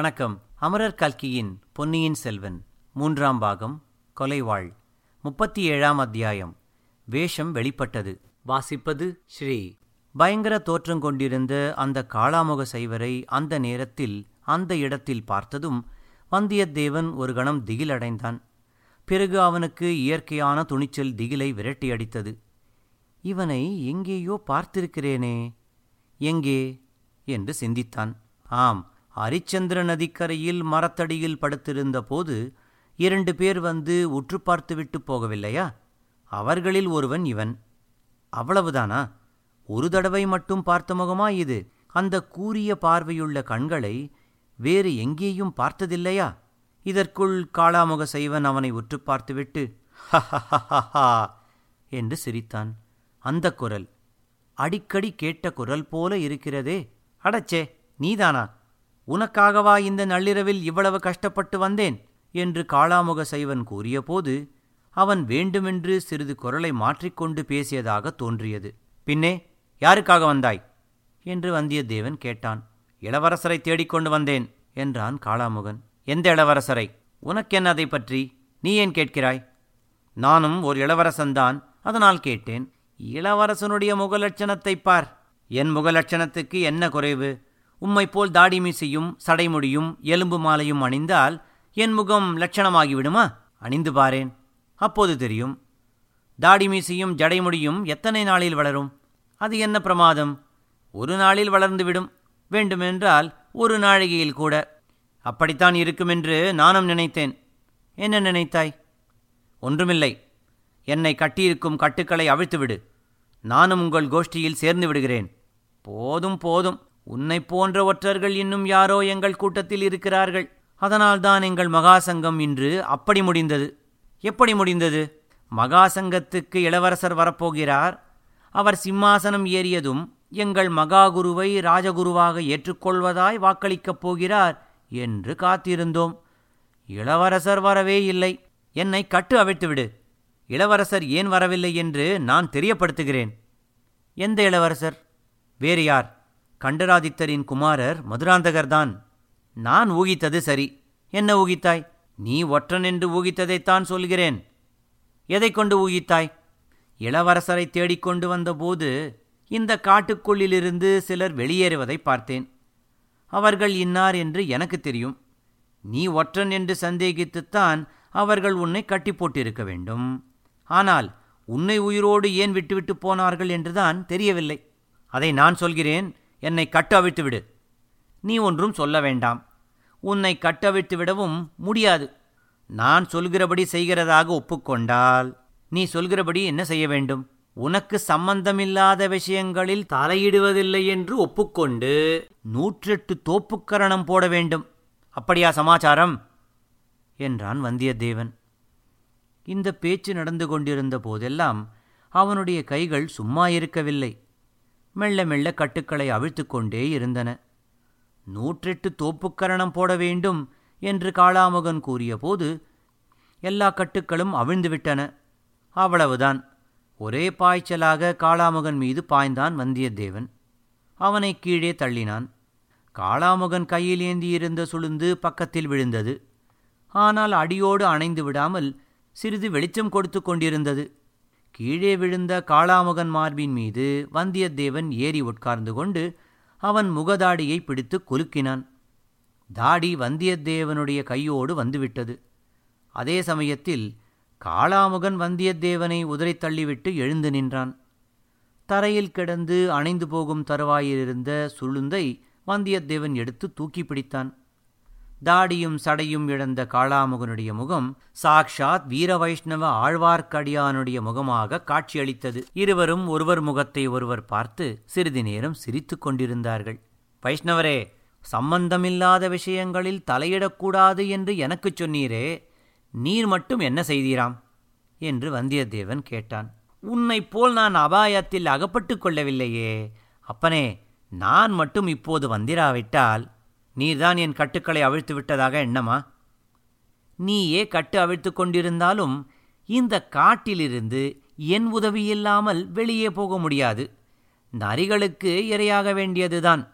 வணக்கம். அமரர் கல்கியின் பொன்னியின் செல்வன் மூன்றாம் பாகம் கொலைவாள் முப்பத்தி ஏழாம் அத்தியாயம் வேஷம் வெளிப்பட்டது. வாசிப்பது ஸ்ரீ. பயங்கர தோற்றம் கொண்டிருந்த அந்த காளாமுக சைவரை அந்த நேரத்தில் அந்த இடத்தில் பார்த்ததும் வந்தியத்தேவன் ஒரு கணம் திகிலடைந்தான். பிறகு அவனுக்கு இயற்கையான துணிச்சல் திகிலை விரட்டியடித்தது இவனை எங்கேயோ பார்த்திருக்கிறேனே எங்கே? என்று சிந்தித்தான். ஆம் அரிச்சந்திர நதிக்கரையில் மரத்தடியில் படுத்திருந்த போது இரண்டு பேர் வந்து உற்று பார்த்துவிட்டு போகவில்லையா? அவர்களில் ஒருவன் இவன். அவ்வளவுதானா? ஒரு தடவை மட்டும் பார்த்த முகமா இது? அந்த கூரிய பார்வையுள்ள கண்களை வேறு எங்கேயும் பார்த்ததில்லையா? இதற்குள் காளாமுக செய்வன் அவனை உற்று பார்த்துவிட்டு ஹஹஹஹா என்று சிரித்தான். அந்த குரல். அடிக்கடி கேட்ட குரல் போல இருக்கிறதே. அடச்சே நீதானா? உனக்காகவா இந்த நள்ளிரவில் இவ்வளவு கஷ்டப்பட்டு வந்தேன்? என்று காளாமுக சைவன் கூறியபோது அவன் வேண்டுமென்று சிறிது குரலை மாற்றிக்கொண்டு பேசியதாக தோன்றியது. பின்னே யாருக்காக வந்தாய்? என்று வந்தியத்தேவன் கேட்டான். இளவரசரை தேடிக்கொண்டு வந்தேன் என்றான் காளாமுகன். எந்த இளவரசரை? உனக்கென்ன அதை பற்றி? நீ ஏன் கேட்கிறாய்? நானும் ஒரு இளவரசன்தான் அதனால் கேட்டேன். இளவரசனுடைய முகலட்சணத்தைப் பார். என் முகலட்சணத்துக்கு என்ன குறைவு? உம்மை போல் தாடி மீசையும் சடைமுடியும் எலும்பு மாலையும் அணிந்தால் என் முகம் லட்சணமாகிவிடுமா? அணிந்து பாரேன். அப்போது தெரியும். தாடி மீசையும் ஜடைமுடியும் எத்தனை நாளில் வளரும்? அது என்ன பிரமாதம்? ஒரு நாளில் வளர்ந்துவிடும். வேண்டுமென்றால் ஒரு நாழிகையில் கூட. அப்படித்தான் இருக்குமென்று நானும் நினைத்தேன். என்ன நினைத்தாய்? ஒன்றுமில்லை. என்னை கட்டியிருக்கும் கட்டுக்களை அவிழ்த்துவிடு. நானும் உங்கள் கோஷ்டியில் சேர்ந்து விடுகிறேன். போதும் போதும். உன்னைப் போன்ற ஒற்றர்கள் இன்னும் யாரோ எங்கள் கூட்டத்தில் இருக்கிறார்கள். அதனால்தான் எங்கள் மகாசங்கம் இன்று அப்படி முடிந்தது. எப்படி முடிந்தது? மகாசங்கத்துக்கு இளவரசர் வரப்போகிறார். அவர் சிம்மாசனம் ஏறியதும் எங்கள் மகாகுருவை ராஜகுருவாக ஏற்றுக்கொள்வதாய் வாக்களிக்கப் போகிறார் என்று காத்திருந்தோம். இளவரசர் வரவே இல்லை. என்னை கட்டு அவிழ்த்துவிடு இளவரசர் ஏன் வரவில்லை என்று நான் தெரியப்படுத்துகிறேன். எந்த இளவரசர்? வேறு யார்? கண்டராதித்தரின் குமாரர் மதுராந்தகர்தான் நான் ஊகித்தது சரி. என்ன ஊகித்தாய்? நீ ஒற்றன் என்று ஊகித்ததைத்தான் சொல்கிறேன். எதைக் கொண்டு ஊகித்தாய்? இளவரசரை தேடிக்கொண்டு வந்தபோது இந்த காட்டுக்குள்ளிலிருந்து சிலர் வெளியேறுவதை பார்த்தேன். அவர்கள் இன்னார் என்று எனக்கு தெரியும். நீ ஒற்றன் என்று சந்தேகித்துத்தான் அவர்கள் உன்னை கட்டி போட்டிருக்க வேண்டும். ஆனால் உன்னை உயிரோடு ஏன் விட்டுவிட்டு போனார்கள் என்றுதான் தெரியவில்லை. அதை நான் சொல்கிறேன். என்னை கட்டவிழ்த்து விடு நீ ஒன்றும் சொல்ல வேண்டாம். உன்னை கட்டவிழ்த்து விடவும் முடியாது. நான் சொல்கிறபடி செய்கிறதாக ஒப்புக்கொண்டால் நீ சொல்கிறபடி என்ன செய்ய வேண்டும்? உனக்கு சம்பந்தமில்லாத விஷயங்களில் தலையிடுவதில்லை என்று ஒப்புக்கொண்டு நூற்றெட்டு தோப்புக்கரணம் போட வேண்டும். அப்படியா சமாச்சாரம்? என்றான் வந்தியத்தேவன். இந்த பேச்சு நடந்து கொண்டிருந்த போதெல்லாம் அவனுடைய கைகள் சும்மா இருக்கவில்லை. மெல்ல மெல்ல கட்டுக்களை அவிழ்த்து கொண்டே இருந்தன. நூற்றெட்டு தோப்புக்கரணம் போட வேண்டும் என்று காளாமுகன் கூறியபோது எல்லா கட்டுக்களும் அவிழ்ந்துவிட்டன. அவ்வளவுதான். ஒரே பாய்ச்சலாக காளாமுகன் மீது பாய்ந்தான் வந்தியத்தேவன். அவனை கீழே தள்ளினான். காளாமுகன் கையில் ஏந்தியிருந்த சுளுந்து பக்கத்தில் விழுந்தது. ஆனால் அடியோடு அணைந்து விடாமல் சிறிது வெளிச்சம் கொடுத்து கொண்டிருந்தது. கீழே விழுந்த காளாமுகன் மார்பின் மீது வந்தியத்தேவன் ஏறி உட்கார்ந்து கொண்டு அவன் முகதாடியை பிடித்து குலுக்கினான். தாடி வந்தியத்தேவனுடைய கையோடு வந்துவிட்டது. அதே சமயத்தில் காளாமுகன் வந்தியத்தேவனை உதறித் தள்ளிவிட்டு எழுந்து நின்றான். தரையில் கிடந்து அணைந்து போகும் தருவாயிலிருந்த சுளுந்தை வந்தியத்தேவன் எடுத்து தூக்கி பிடித்தான். தாடியும் சடையும் இழந்த காளாமுகனுடைய முகம் சாக்ஷாத் வீர வைஷ்ணவ ஆழ்வார்க்கடியானுடைய முகமாக காட்சியளித்தது. இருவரும் ஒருவர் முகத்தை ஒருவர் பார்த்து சிறிது நேரம் சிரித்துக் கொண்டிருந்தார்கள். வைஷ்ணவரே சம்பந்தமில்லாத விஷயங்களில் தலையிடக்கூடாது என்று எனக்குச் சொன்னீரே நீர் மட்டும் என்ன செய்தீராம்? என்று வந்தியத்தேவன் கேட்டான். உன்னைப் போல் நான் அபாயத்தில் அகப்பட்டு கொள்ளவில்லையே அப்பனே நான் மட்டும் இப்போது வந்திராவிட்டால் நீர்தான் என் கட்டுக்களை அவிழ்த்து விட்டதாக எண்ணமா? நீயே கட்டு அவிழ்த்து கொண்டிருந்தாலும் இந்த காட்டிலிருந்து என் உதவியில்லாமல் வெளியே போக முடியாது. நரிகளுக்கு இரையாக வேண்டியதுதான்.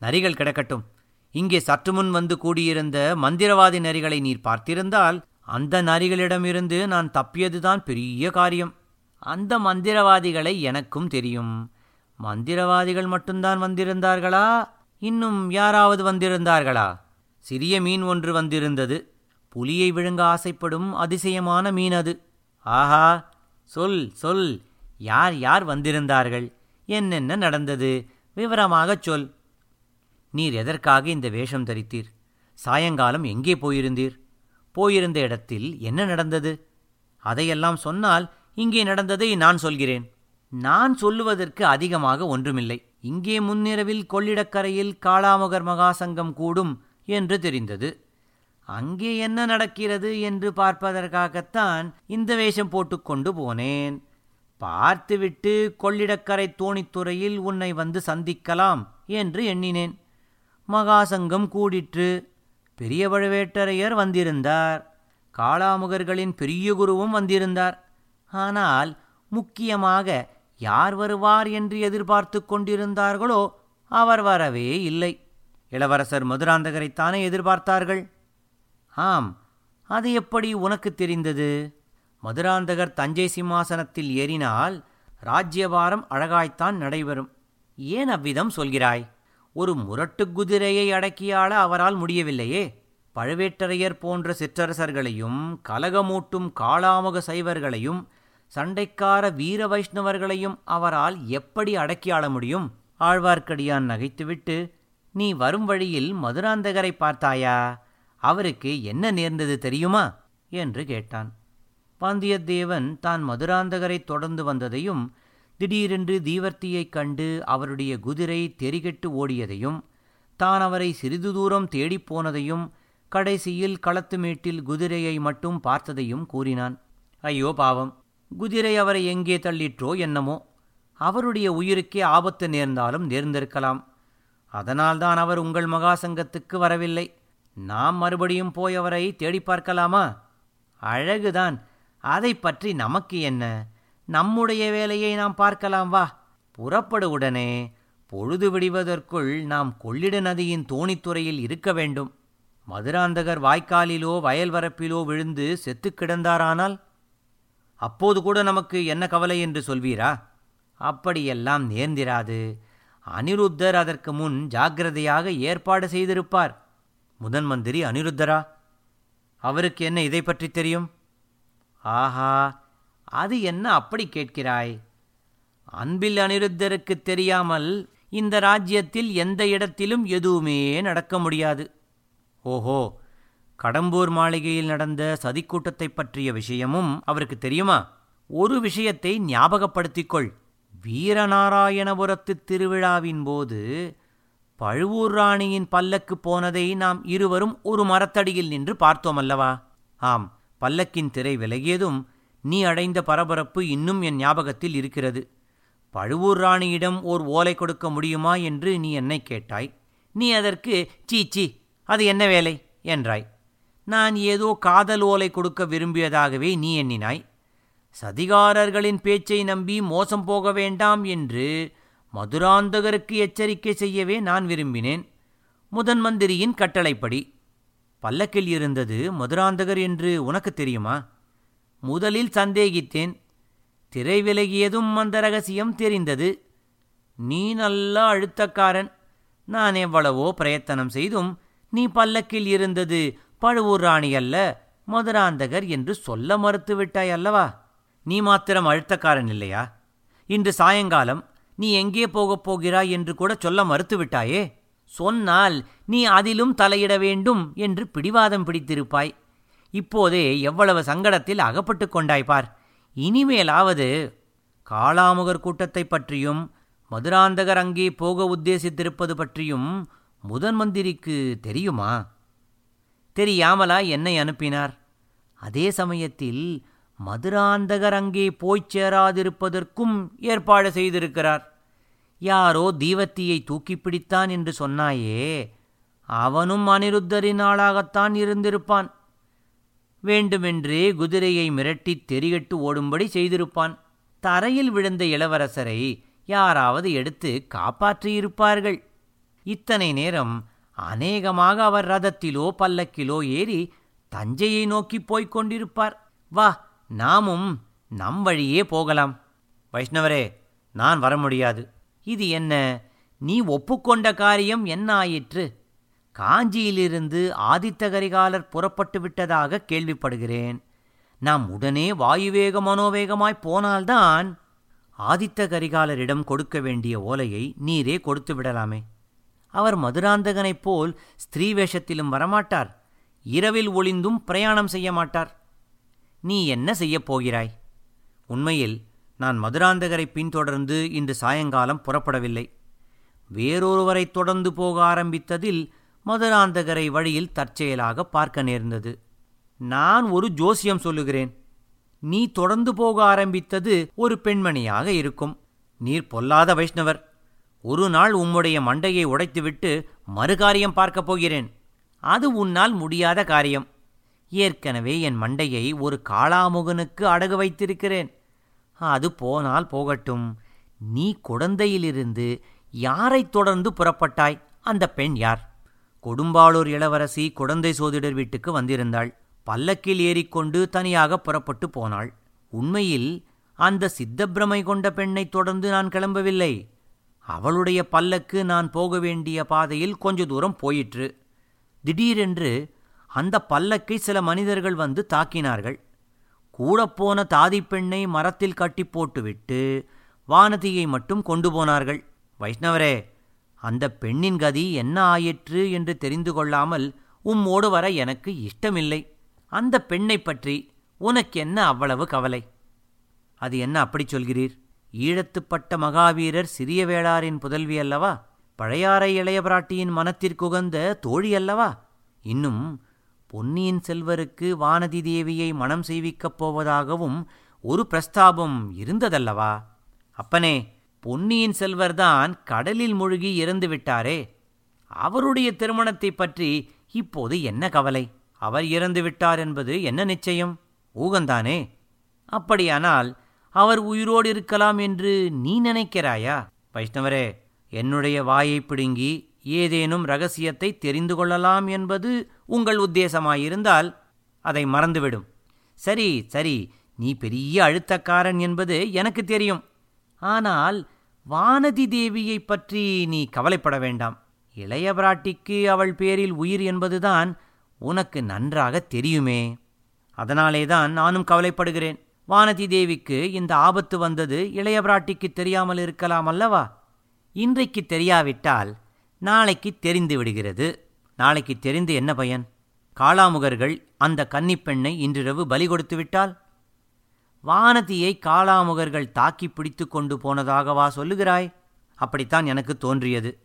நரிகள் கிடக்கட்டும். இங்கே சற்று முன் வந்து கூடியிருந்த மந்திரவாதி நரிகளை நீர் பார்த்திருந்தால் அந்த நரிகளிடமிருந்து நான் தப்பியதுதான் பெரிய காரியம். அந்த மந்திரவாதிகளை எனக்கும் தெரியும். மந்திரவாதிகள் மட்டும்தான் வந்திருந்தார்களா? இன்னும் யாராவது வந்திருந்தார்களா? சிறிய மீன் ஒன்று வந்திருந்தது. புலியை விழுங்க ஆசைப்படும் அதிசயமான மீன் அது. ஆஹா சொல் சொல். யார் யார் வந்திருந்தார்கள்? என்னென்ன நடந்தது? விவரமாகச் சொல். நீர் எதற்காக இந்த வேஷம் தரித்தீர்? சாயங்காலம் எங்கே போயிருந்தீர்? போயிருந்த இடத்தில் என்ன நடந்தது? அதையெல்லாம் சொன்னால் இங்கே நடந்ததை நான் சொல்கிறேன். நான் சொல்லுவதற்கு அதிகமாக ஒன்றுமில்லை. இங்கே முன்னிரவில் கொள்ளிடக்கரையில் காளாமுகர் மகாசங்கம் கூடும் என்று தெரிந்தது. அங்கே என்ன நடக்கிறது என்று பார்ப்பதற்காகத்தான் இந்த வேஷம் போட்டுக்கொண்டு போனேன். பார்த்துவிட்டு கொள்ளிடக்கரை தோணித்துறையில் உன்னை வந்து சந்திக்கலாம் என்று எண்ணினேன். மகாசங்கம் கூடிற்று. பெரிய பழுவேட்டரையர் வந்திருந்தார். காளாமுகர்களின் பெரிய குருவும் வந்திருந்தார். ஆனால் முக்கியமாக யார் வருவார் என்று எதிர்பார்த்து கொண்டிருந்தார்களோ அவர் வரவே இல்லை. இளவரசர் மதுராந்தகரைத்தானே எதிர்பார்த்தார்கள்? ஆம் அது எப்படி உனக்கு தெரிந்தது? மதுராந்தகர் தஞ்சை சிம்மாசனத்தில் ஏறினால் ராஜ்யபாரம் அழகாய்த்தான் நடைபெறும். ஏன் அவ்விதம் சொல்கிறாய்? ஒரு முரட்டு குதிரையை அடக்கியாள அவரால் முடியவில்லையே. பழுவேட்டரையர் போன்ற சிற்றரசர்களையும் கலகமூட்டும் காளாமுக சைவர்களையும் சண்டைக்கார வீர வைஷ்ணவர்களையும் அவரால் எப்படி அடக்கியாள முடியும்? ஆழ்வார்க்கடியான் நகைத்துவிட்டு நீ வரும் வழியில் மதுராந்தகரை பார்த்தாயா? அவருக்கு என்ன நேர்ந்தது தெரியுமா? என்று கேட்டான். பாந்தியத்தேவன் தான் மதுராந்தகரை தொடர்ந்து வந்ததையும் திடீரென்று தீவர்த்தியைக் கண்டு அவருடைய குதிரை தெரிகெட்டு ஓடியதையும் தான் அவரை சிறிது தூரம் தேடிப் போனதையும் கடைசியில் களத்துமேட்டில் குதிரையை மட்டும் பார்த்ததையும் கூறினான். ஐயோ பாவம்! குதிரை அவரை எங்கே தள்ளிற்றோ என்னமோ அவருடைய உயிருக்கே ஆபத்து நேர்ந்தாலும் நேர்ந்திருக்கலாம். அதனால்தான் அவர் உங்கள் மகாசங்கத்துக்கு வரவில்லை. நாம் மறுபடியும் போய் அவரை தேடி பார்க்கலாமா? அழகுதான். அதை பற்றி நமக்கு என்ன? நம்முடைய வேலையை நாம் பார்க்கலாம் வா. புறப்படு உடனே. பொழுது விடிவதற்குள் நாம் கொள்ளிட நதியின் தோணித்துறையில் இருக்க வேண்டும். மதுராந்தகர் வாய்க்காலிலோ வயல்வரப்பிலோ விழுந்து செத்து கிடந்தாரானால் அப்போது கூட நமக்கு என்ன கவலை என்று சொல்வீரா? அப்படியெல்லாம் நேர்ந்திராது. அனிருத்தர் அதற்கு முன் ஜாக்கிரதையாக ஏற்பாடு செய்திருப்பார். முதன் மந்திரி அனிருத்தரா அவருக்கு என்ன இதை பற்றி தெரியும்? ஆஹா அது என்ன அப்படி கேட்கிறாய்? அன்பில் அனிருத்தருக்கு தெரியாமல் இந்த ராஜ்யத்தில் எந்த இடத்திலும் எதுவுமே நடக்க முடியாது. ஓஹோ கடம்பூர் மாளிகையில் நடந்த சதிக்கூட்டத்தைப் பற்றிய விஷயமும் அவருக்கு தெரியுமா? ஒரு விஷயத்தை ஞாபகப்படுத்திக் கொள் வீரநாராயணபுரத்து திருவிழாவின் போது பழுவூர் ராணியின் பல்லக்கு போனதை நாம் இருவரும் ஒரு மரத்தடியில் நின்று பார்த்தோம் அல்லவா? ஆம் பல்லக்கின் திரை விலகியதும் நீ அடைந்த பரபரப்பு இன்னும் என் ஞாபகத்தில் இருக்கிறது. பழுவூர் ராணியிடம் ஓர் ஓலை கொடுக்க முடியுமா என்று நீ என்னை கேட்டாய். நீ அதற்கு சீ சீ அது என்ன வேலை? என்றாய். நான் ஏதோ காதல் ஓலை கொடுக்க விரும்பியதாகவே நீ எண்ணினாய். சதிகாரர்களின் பேச்சை நம்பி மோசம் போக வேண்டாம் என்று மதுராந்தகருக்கு எச்சரிக்கை செய்யவே நான் விரும்பினேன். முதன் மந்திரியின் கட்டளைப்படி பல்லக்கில் இருந்தது மதுராந்தகர் என்று உனக்கு தெரியுமா? முதலில் சந்தேகித்தேன். திரை விலகியதும் அந்த ரகசியம் தெரிந்தது. நீ நல்ல அழுத்தக்காரன். நான் எவ்வளவோ பிரயத்தனம் செய்தும் நீ பல்லக்கில் இருந்தது பழுவூர் ராணி அல்ல மதுராந்தகர் என்று சொல்ல மறுத்துவிட்டாய் அல்லவா? நீ மாத்திரம் அழுத்தக்காரன் இல்லையா? இன்று சாயங்காலம் நீ எங்கே போகப் போகிறாய் என்று கூட சொல்ல மறுத்துவிட்டாயே? சொன்னால் நீ அதிலும் தலையிட வேண்டும் என்று பிடிவாதம் பிடித்திருப்பாய். இப்போதே எவ்வளவு சங்கடத்தில் அகப்பட்டு கொண்டாய் பார். இனிமேலாவது காளாமுகர் கூட்டத்தைப் பற்றியும் மதுராந்தகர் அங்கே போக உத்தேசித்திருப்பது பற்றியும் முதன் மந்திரிக்கு தெரியுமா? தெரியாமலா என்னை அனுப்பினார். அதே சமயத்தில் மதுராந்தகர் அங்கே போய்ச் சேராதிருப்பதற்கும் ஏற்பாடு செய்திருக்கிறார். யாரோ தீவத்தியை தூக்கிப் பிடித்தான் என்று சொன்னாயே அவனும் அனிருத்தரின் ஆளாகத்தான் இருந்திருப்பான். வேண்டுமென்றே குதிரையை மிரட்டித் தெரிகட்டு ஓடும்படி செய்திருப்பான். தரையில் விழுந்த இளவரசரை யாராவது எடுத்து காப்பாற்றியிருப்பார்கள். இத்தனை நேரம் அநேகமாக அவர் ரதத்திலோ பல்லக்கிலோ ஏறி தஞ்சையை நோக்கி போய்க் கொண்டிருப்பார். வா நாமும் நம் வழியே போகலாம். வைஷ்ணவரே நான் வர முடியாது. இது என்ன? நீ ஒப்புக்கொண்ட காரியம் என்ன ஆயிற்று காஞ்சியிலிருந்து ஆதித்த கரிகாலர் புறப்பட்டு விட்டதாக கேள்விப்படுகிறேன். நாம் உடனே வாயுவேக மனோவேகமாய் போனால்தான் ஆதித்த கரிகாலரிடம் கொடுக்க வேண்டிய ஓலையை நீரே கொடுத்து விடலாமே. அவர் மதுராந்தகனைப் போல் ஸ்திரீ வேஷத்திலும் வரமாட்டார். இரவில் ஒளிந்தும் பிரயாணம் செய்ய மாட்டார். நீ என்ன செய்யப் போகிறாய்? உண்மையில் நான் மதுராந்தகரை பின்தொடர்ந்து இன்று சாயங்காலம் புறப்படவில்லை. வேறொருவரை தொடர்ந்து போக ஆரம்பித்ததில் மதுராந்தகரை வழியில் தற்செயலாக பார்க்க நேர்ந்தது. நான் ஒரு ஜோசியம் சொல்லுகிறேன். நீ தொடர்ந்து போக ஆரம்பித்தது ஒரு பெண்மணியாக இருக்கும். நீர் பொல்லாத வைஷ்ணவர். ஒரு நாள் உம்முடைய மண்டையை உடைத்துவிட்டு மறுகாரியம் பார்க்கப் போகிறேன். அது உன்னால் முடியாத காரியம். ஏற்கனவே என் மண்டையை ஒரு காளாமுகனுக்கு அடகு வைத்திருக்கிறேன். அது போனால் போகட்டும். நீ குழந்தையிலிருந்து யாரைத் தொடர்ந்து புறப்பட்டாய்? அந்த பெண் யார்? கொடும்பாளூர் இளவரசி குழந்தை சோதிடர் வீட்டுக்கு வந்திருந்தாள். பல்லக்கில் ஏறிக்கொண்டு தனியாக புறப்பட்டு போனாள். உண்மையில் அந்த சித்தப்பிரமை கொண்ட பெண்ணைத் தொடர்ந்து நான் கிளம்பவில்லை. அவளுடைய பல்லக்கு நான் போக வேண்டிய பாதையில் கொஞ்ச தூரம் போயிற்று. திடீரென்று அந்த பல்லக்கை சில மனிதர்கள் வந்து தாக்கினார்கள். கூடப்போன தாதிப்பெண்ணை மரத்தில் கட்டி போட்டுவிட்டு வானதியை மட்டும் கொண்டு போனார்கள். வைஷ்ணவரே அந்த பெண்ணின் கதி என்ன ஆயிற்று என்று தெரிந்து கொள்ளாமல் உம்மோடு வர எனக்கு இஷ்டமில்லை. அந்த பெண்ணைப் பற்றி உனக்கு என்ன அவ்வளவு கவலை? அது என்ன அப்படி சொல்கிறீர்? ஈழத்துப்பட்ட மகாவீரர் சிறிய வேளாரின் புதல்வி அல்லவா? பழையாறை இளையபிராட்டியின் மனத்திற்குகந்த தோழி அல்லவா? இன்னும் பொன்னியின் செல்வருக்கு வானதி தேவியை மனம் செய்விக்கப் போவதாகவும் ஒரு பிரஸ்தாபம் இருந்ததல்லவா? அப்பனே பொன்னியின் செல்வர்தான் கடலில் மூழ்கி இறந்து விட்டாரே. அவருடைய திருமணத்தைப் பற்றி இப்போது என்ன கவலை? அவர் இறந்து விட்டார் என்பது என்ன நிச்சயம்? ஊகந்தானே? அப்படியானால் அவர் உயிரோடு இருக்கலாம் என்று நீ நினைக்கிறாயா? வைஷ்ணவரே என்னுடைய வாயை பிடுங்கி ஏதேனும் ரகசியத்தை தெரிந்து கொள்ளலாம் என்பது உங்கள் உத்தேசமாயிருந்தால் அதை மறந்துவிடும். சரி சரி நீ பெரிய அழுத்தக்காரன் என்பது எனக்கு தெரியும். ஆனால் வானதி தேவியைப் பற்றி நீ கவலைப்பட வேண்டாம். இளைய பிராட்டிக்கு அவள் பேரில் உயிர் என்பதுதான் உனக்கு நன்றாக தெரியுமே. அதனாலேதான் நானும் கவலைப்படுகிறேன். வானதி தேவிக்கு இந்த ஆபத்து வந்தது இளைய பிராட்டிக்கு தெரியாமல் இருக்கலாம் அல்லவா? இன்றைக்கு தெரியாவிட்டால் நாளைக்கு தெரிந்து விடுகிறது. நாளைக்கு தெரிந்து என்ன பயன்? காளாமுகர்கள் அந்த கன்னிப்பெண்ணை இன்றிரவு பலி கொடுத்து விட்டால்? வானதியை காளாமுகர்கள் தாக்கி பிடித்து கொண்டு போனதாகவா சொல்லுகிறாய்? அப்படித்தான் எனக்கு தோன்றியது.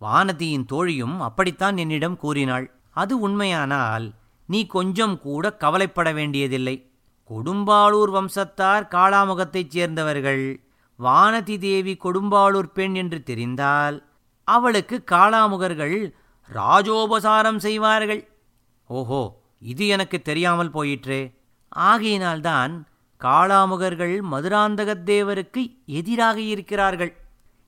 வானதியின் தோழியும் அப்படித்தான் என்னிடம் கூறினாள். அது உண்மையானால் நீ கொஞ்சம் கூட கவலைப்பட வேண்டியதில்லை. கொடும்பாளூர் வம்சத்தார் காளாமுகத்தைச் சேர்ந்தவர்கள். வானதி தேவி கொடும்பாளூர் பெண் என்று தெரிந்தால் அவளுக்கு காளாமுகர்கள் ராஜோபசாரம் செய்வார்கள். ஓஹோ இது எனக்கு தெரியாமல் போயிற்றே. ஆகையினால்தான் காளாமுகர்கள் மதுராந்தகத் தேவருக்கு எதிராக இருக்கிறார்கள்.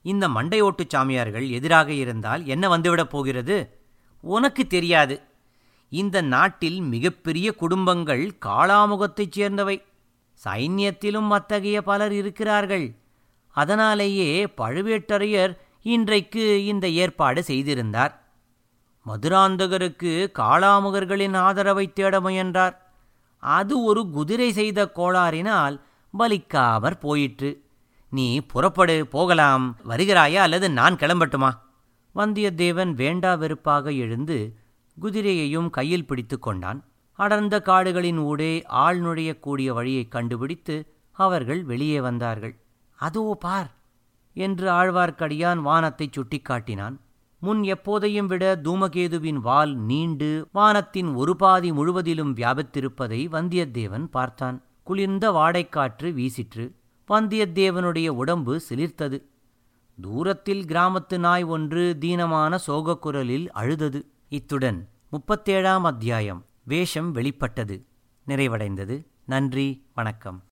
இந்த மண்டையோட்டு சாமியார்கள் எதிராக இருந்தால் என்ன வந்துவிடப் போகிறது? உனக்கு தெரியாது. இந்த நாட்டில் மிகப்பெரிய குடும்பங்கள் காளாமுகத்தைச் சேர்ந்தவை. சைன்யத்திலும் அத்தகைய பலர் இருக்கிறார்கள். அதனாலேயே பழுவேட்டரையர் இன்றைக்கு இந்த ஏற்பாடு செய்திருந்தார். மதுராந்தகருக்கு காளாமுகர்களின் ஆதரவை தேட முயன்றார். அது ஒரு குதிரை செய்த கோளாறினால் பலிக்காமற் போயிற்று. நீ புறப்படு போகலாம். வருகிறாயா அல்லது நான் கிளம்பட்டுமா? வந்தியத்தேவன் வேண்டா வெறுப்பாக எழுந்து குதிரையையும் கையில் பிடித்து கொண்டான். அடர்ந்த காடுகளின் ஊடே ஆள் நுழையக்கூடிய வழியைக் கண்டுபிடித்து அவர்கள் வெளியே வந்தார்கள். அதோ பார் என்று ஆழ்வார்க்கடியான் வானத்தைச் சுட்டிக்காட்டினான். முன் எப்போதையும் விட தூமகேதுவின் வால் நீண்டு வானத்தின் ஒரு பாதி முழுவதிலும் வியாபித்திருப்பதை வந்தியத்தேவன் பார்த்தான். குளிர்ந்த வாடைக்காற்று வீசிற்று. வந்தியத்தேவனுடைய உடம்பு சிலிர்த்தது. தூரத்தில் கிராமத்து நாய் ஒன்று தீனமான சோகக்குரலில் அழுதது. இத்துடன் முப்பத்தேழாம் அத்தியாயம் வேஷம் வெளிப்பட்டது. நிறைவடைந்தது. நன்றி. வணக்கம்.